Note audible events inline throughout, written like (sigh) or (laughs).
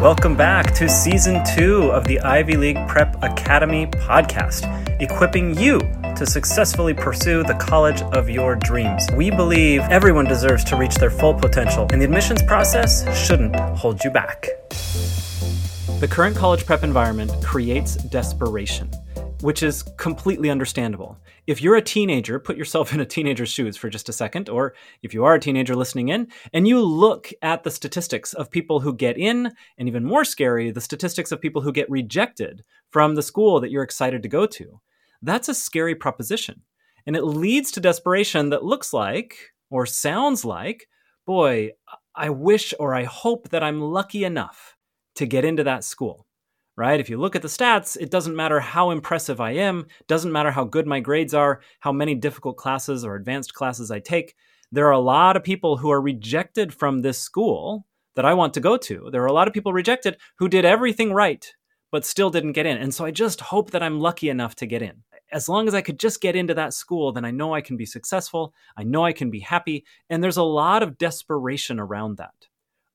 Welcome back to season two of the Ivy League Prep Academy podcast, equipping you to successfully pursue the college of your dreams. We believe everyone deserves to reach their full potential, and the admissions process shouldn't hold you back. The current college prep environment creates desperation, which is completely understandable. If you're a teenager, put yourself (laughs) in a teenager's shoes for just a second, or if you are a teenager listening in, and you look at the statistics of people who get in, and even more scary, the statistics of people who get rejected from the school that you're excited to go to, that's a scary proposition. And it leads to desperation that looks like, or sounds like, boy, I wish or I hope that I'm lucky enough to get into that school right if you look at the stats it doesn't matter how impressive i am doesn't matter how good my grades are how many difficult classes or advanced classes i take there are a lot of people who are rejected from this school that i want to go to there are a lot of people rejected who did everything right but still didn't get in and so i just hope that i'm lucky enough to get in as long as I could just get into that school, then I know I can be successful. I know I can be happy. And there's a lot of desperation around that.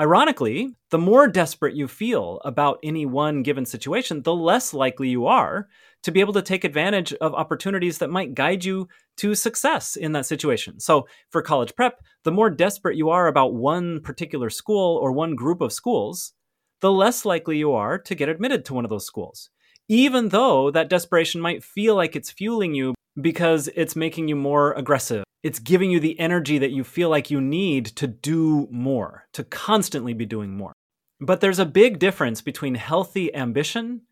Ironically, the more desperate you feel about any one given situation, the less likely you are to be able to take advantage of opportunities that might guide you to success in that situation. So, for college prep, the more desperate you are about one particular school or one group of schools, the less likely you are to get admitted to one of those schools. Even though that desperation might feel like it's fueling you because it's making you more aggressive it's giving you the energy that you feel like you need to do more, to constantly be doing more. But there's a big difference between healthy ambition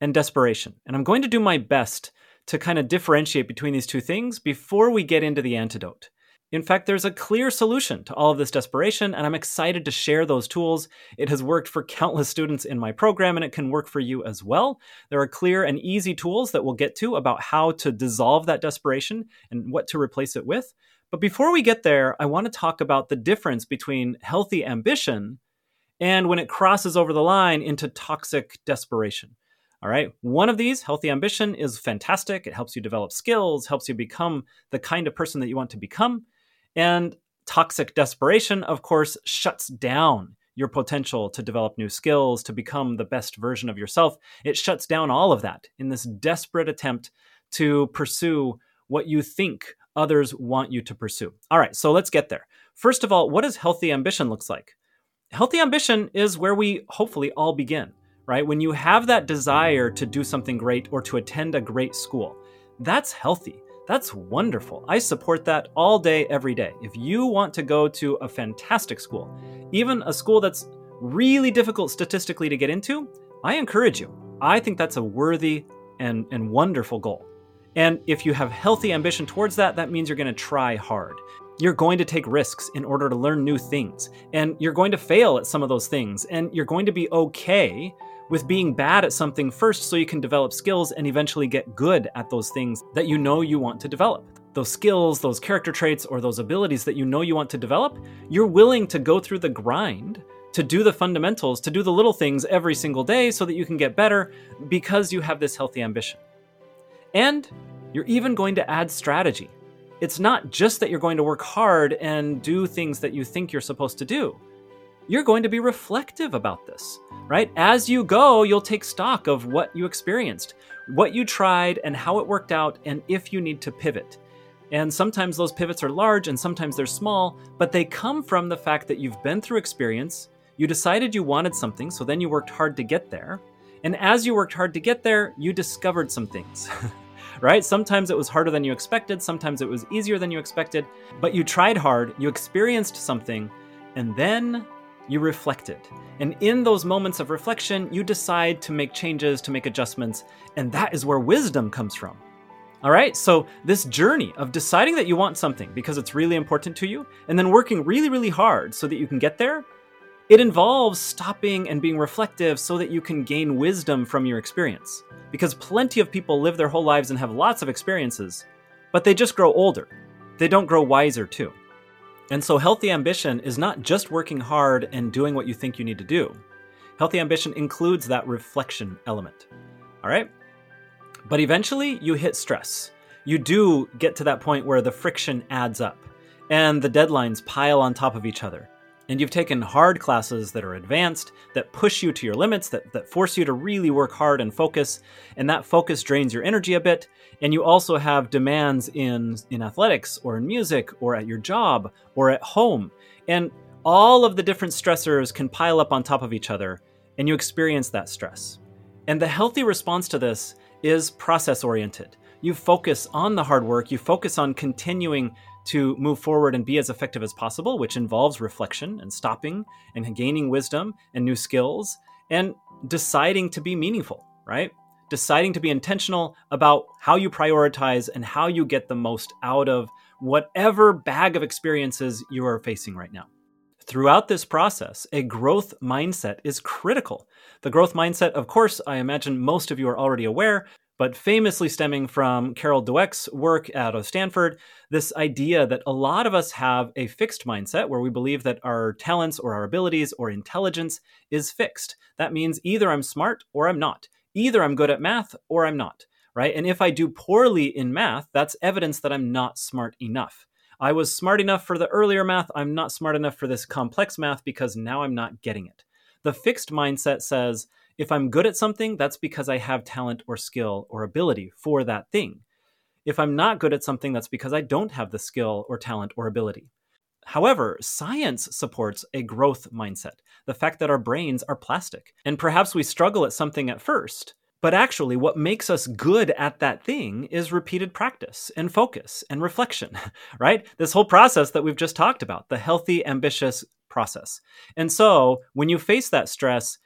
and desperation. And I'm going to do my best to kind of differentiate between these two things before we get into the antidote. In fact, there's a clear solution to all of this desperation, and I'm excited to share those tools. It has worked for countless students in my program, and it can work for you as well. There are clear and easy tools that we'll get to about how to dissolve that desperation and what to replace it with. But before we get there, I want to talk about the difference between healthy ambition and when it crosses over the line into toxic desperation. All right. One of these, healthy ambition, is fantastic. It helps you develop skills, helps you become the kind of person that you want to become. And toxic desperation, of course, shuts down your potential to develop new skills, to become the best version of yourself. It shuts down all of that in this desperate attempt to pursue what you think others want you to pursue. All right, so let's get there. First of all, what does healthy ambition looks like? Healthy ambition is where we hopefully all begin, right? When you have that desire to do something great or to attend a great school, that's healthy. That's wonderful. I support that all day, every day. If you want to go to a fantastic school, even a school that's really difficult statistically to get into, I encourage you. I think that's a worthy and, and wonderful goal. And if you have healthy ambition towards that, that means you're going to try hard. You're going to take risks in order to learn new things. And you're going to fail at some of those things. And you're going to be okay with being bad at something first so you can develop skills and eventually get good at those things that you know you want to develop. Those skills, those character traits, or those abilities that you know you want to develop, you're willing to go through the grind to do the fundamentals, to do the little things every single day so that you can get better because you have this healthy ambition. And you're even going to add strategy. It's not just that you're going to work hard and do things that you think you're supposed to do you're going to be reflective about this, right? As you go, you'll take stock of what you experienced, what you tried, and how it worked out, and if you need to pivot. And sometimes those pivots are large and sometimes they're small, but they come from the fact that you've been through experience, you decided you wanted something, so then you worked hard to get there. And as you worked hard to get there, you discovered some things. (laughs) right? Sometimes it was harder than you expected, sometimes it was easier than you expected, but you tried hard, you experienced something, and then you reflected. And in those moments of reflection, you decide to make changes, to make adjustments, and that is where wisdom comes from. All right, so this journey of deciding that you want something because it's really important to you, and then working really, really hard so that you can get there, it involves stopping and being reflective so that you can gain wisdom from your experience. Because plenty of people live their whole lives and have lots of experiences, but they just grow older. They don't grow wiser, too. And so, healthy ambition is not just working hard and doing what you think you need to do. Healthy ambition includes that reflection element. All right? But eventually, you hit stress. You do get to that point where the friction adds up and the deadlines pile on top of each other. And you've taken hard classes that are advanced, that push you to your limits, that, that force you to really work hard and focus, and that focus drains your energy a bit, and you also have demands in, in athletics or in music or at your job or at home, and all of the different stressors can pile up on top of each other, and you experience that stress. And the healthy response to this is process oriented. You focus on the hard work, you focus on continuing to move forward and be as effective as possible, which involves reflection and stopping and gaining wisdom and new skills and deciding to be meaningful, right? Deciding to be intentional about how you prioritize and how you get the most out of whatever bag of experiences you are facing right now. Throughout this process, a growth mindset is critical. The growth mindset, of course, I imagine most of you are already aware, but famously stemming from Carol Dweck's work out of Stanford, this idea that a lot of us have a fixed mindset where we believe that our talents or our abilities or intelligence is fixed. That means either I'm smart or I'm not. Either I'm good at math or I'm not, right? And if I do poorly in math, that's evidence that I'm not smart enough. I was smart enough for the earlier math, I'm not smart enough for this complex math because now I'm not getting it. The fixed mindset says, if I'm good at something, that's because I have talent or skill or ability for that thing. If I'm not good at something, that's because I don't have the skill or talent or ability. However, science supports a growth mindset, the fact that our brains are plastic. And perhaps we struggle at something at first, but actually, what makes us good at that thing is repeated practice and focus and reflection, (laughs) right? This whole process that we've just talked about, the healthy, ambitious process. And so, when you face that stress,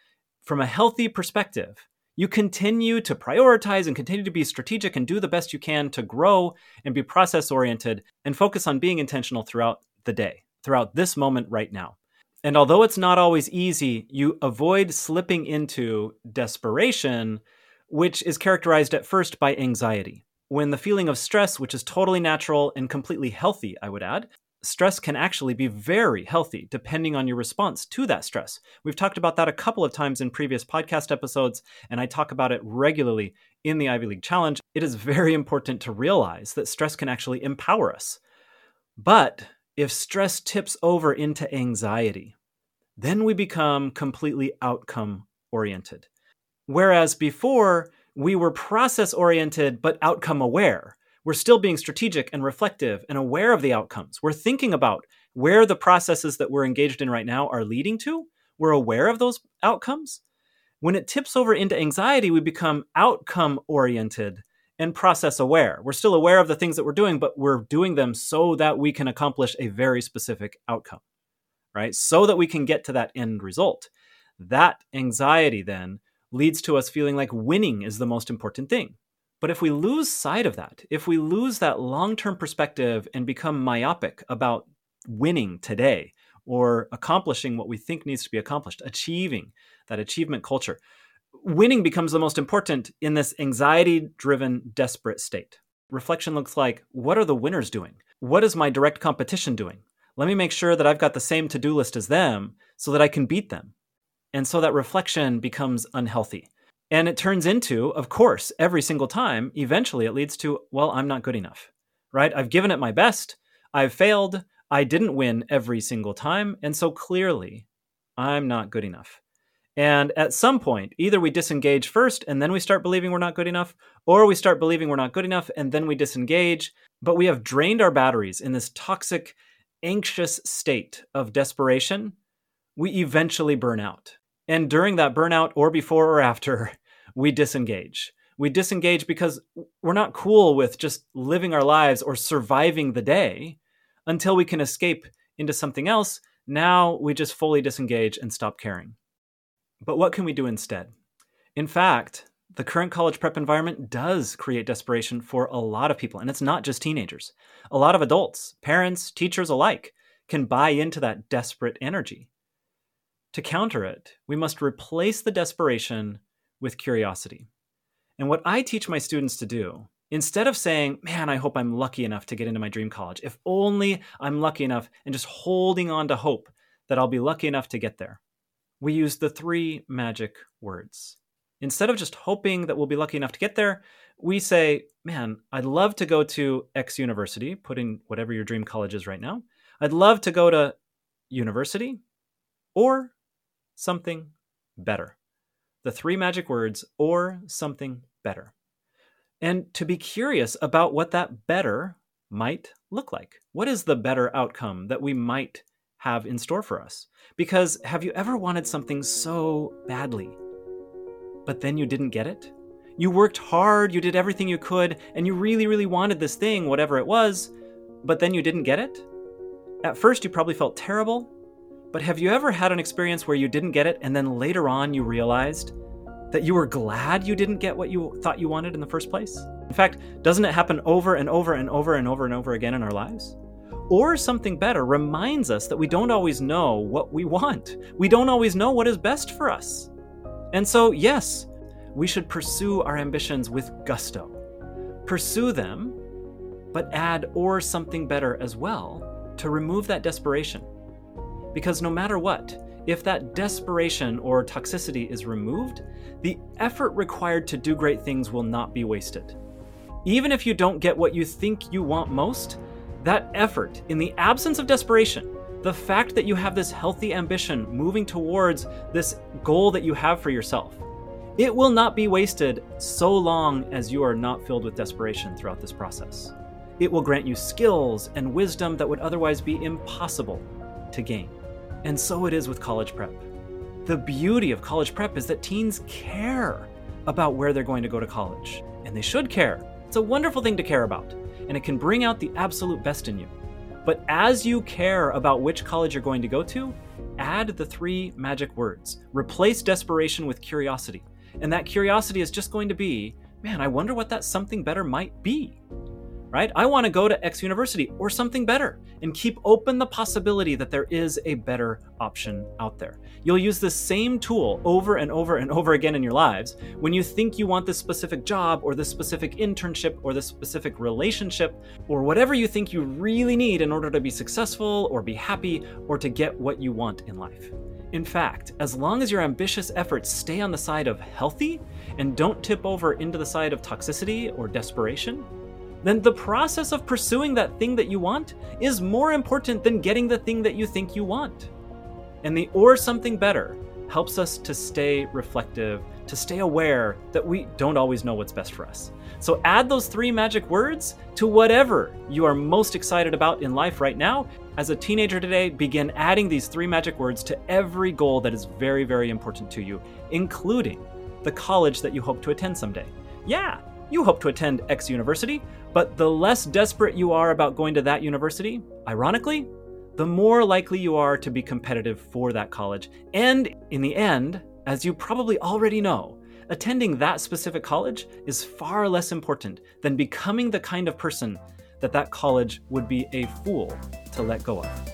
from a healthy perspective, you continue to prioritize and continue to be strategic and do the best you can to grow and be process oriented and focus on being intentional throughout the day, throughout this moment right now. And although it's not always easy, you avoid slipping into desperation, which is characterized at first by anxiety. When the feeling of stress, which is totally natural and completely healthy, I would add, stress can actually be very healthy depending on your response to that stress. We've talked about that a couple of times in previous podcast episodes, and I talk about it regularly in the Ivy League Challenge. It is very important to realize that stress can actually empower us. But if stress tips over into anxiety, then we become completely outcome oriented. Whereas before, we were process oriented but outcome aware we're still being strategic and reflective and aware of the outcomes. We're thinking about where the processes that we're engaged in right now are leading to. We're aware of those outcomes. When it tips over into anxiety, we become outcome oriented and process aware. We're still aware of the things that we're doing, but we're doing them so that we can accomplish a very specific outcome, right? So that we can get to that end result. That anxiety then leads to us feeling like winning is the most important thing. But if we lose sight of that, if we lose that long term perspective and become myopic about winning today or accomplishing what we think needs to be accomplished, achieving that achievement culture, winning becomes the most important in this anxiety driven, desperate state. Reflection looks like what are the winners doing? What is my direct competition doing? Let me make sure that I've got the same to do list as them so that I can beat them. And so that reflection becomes unhealthy. And it turns into, of course, every single time, eventually it leads to, well, I'm not good enough, right? I've given it my best. I've failed. I didn't win every single time. And so clearly, I'm not good enough. And at some point, either we disengage first and then we start believing we're not good enough, or we start believing we're not good enough and then we disengage. But we have drained our batteries in this toxic, anxious state of desperation. We eventually burn out. And during that burnout, or before or after, (laughs) we disengage. We disengage because we're not cool with just living our lives or surviving the day until we can escape into something else. Now we just fully disengage and stop caring. But what can we do instead? In fact, the current college prep environment does create desperation for a lot of people, and it's not just teenagers. A lot of adults, parents, teachers alike can buy into that desperate energy. To counter it, we must replace the desperation with curiosity. And what I teach my students to do, instead of saying, man, I hope I'm lucky enough to get into my dream college, if only I'm lucky enough, and just holding on to hope that I'll be lucky enough to get there, we use the three magic words. Instead of just hoping that we'll be lucky enough to get there, we say, man, I'd love to go to X university, put in whatever your dream college is right now. I'd love to go to university, or something better. The three magic words, or something better. And to be curious about what that better might look like. What is the better outcome that we might have in store for us? Because have you ever wanted something so badly, but then you didn't get it? You worked hard, you did everything you could, and you really, really wanted this thing, whatever it was, but then you didn't get it? At first, you probably felt terrible, but have you ever had an experience where you didn't get it and then later on you realized that you were glad you didn't get what you thought you wanted in the first place? In fact, doesn't it happen over and over and over and over and over again in our lives? Or something better reminds us that we don't always know what we want. We don't always know what is best for us. And so, yes, we should pursue our ambitions with gusto. Pursue them, but add or something better as well to remove that desperation. Because no matter what, if that desperation or toxicity is removed, the effort required to do great things will not be wasted. Even if you don't get what you think you want most, that effort, in the absence of desperation, the fact that you have this healthy ambition moving towards this goal that you have for yourself, it will not be wasted so long as you are not filled with desperation throughout this process. It will grant you skills and wisdom that would otherwise be impossible to gain. And so it is with college prep. The beauty of college prep is that teens care about where they're going to go to college, and they should care. It's a wonderful thing to care about, and it can bring out the absolute best in you. But as you care about which college you're going to go to, add the three magic words. Replace desperation with curiosity. And that curiosity is just going to be man, I wonder what that something better might be right? I want to go to X university or something better and keep open the possibility that there is a better option out there. You'll use the same tool over and over and over again in your lives when you think you want this specific job or this specific internship or this specific relationship or whatever you think you really need in order to be successful or be happy or to get what you want in life. In fact, as long as your ambitious efforts stay on the side of healthy and don't tip over into the side of toxicity or desperation, then the process of pursuing that thing that you want is more important than getting the thing that you think you want. And the or something better helps us to stay reflective, to stay aware that we don't always know what's best for us. So add those three magic words to whatever you are most excited about in life right now. As a teenager today, begin adding these three magic words to every goal that is very, very important to you, including the college that you hope to attend someday. Yeah, you hope to attend X university, but the less desperate you are about going to that university, ironically, the more likely you are to be competitive for that college. And in the end, as you probably already know, attending that specific college is far less important than becoming the kind of person that that college would be a fool to let go of.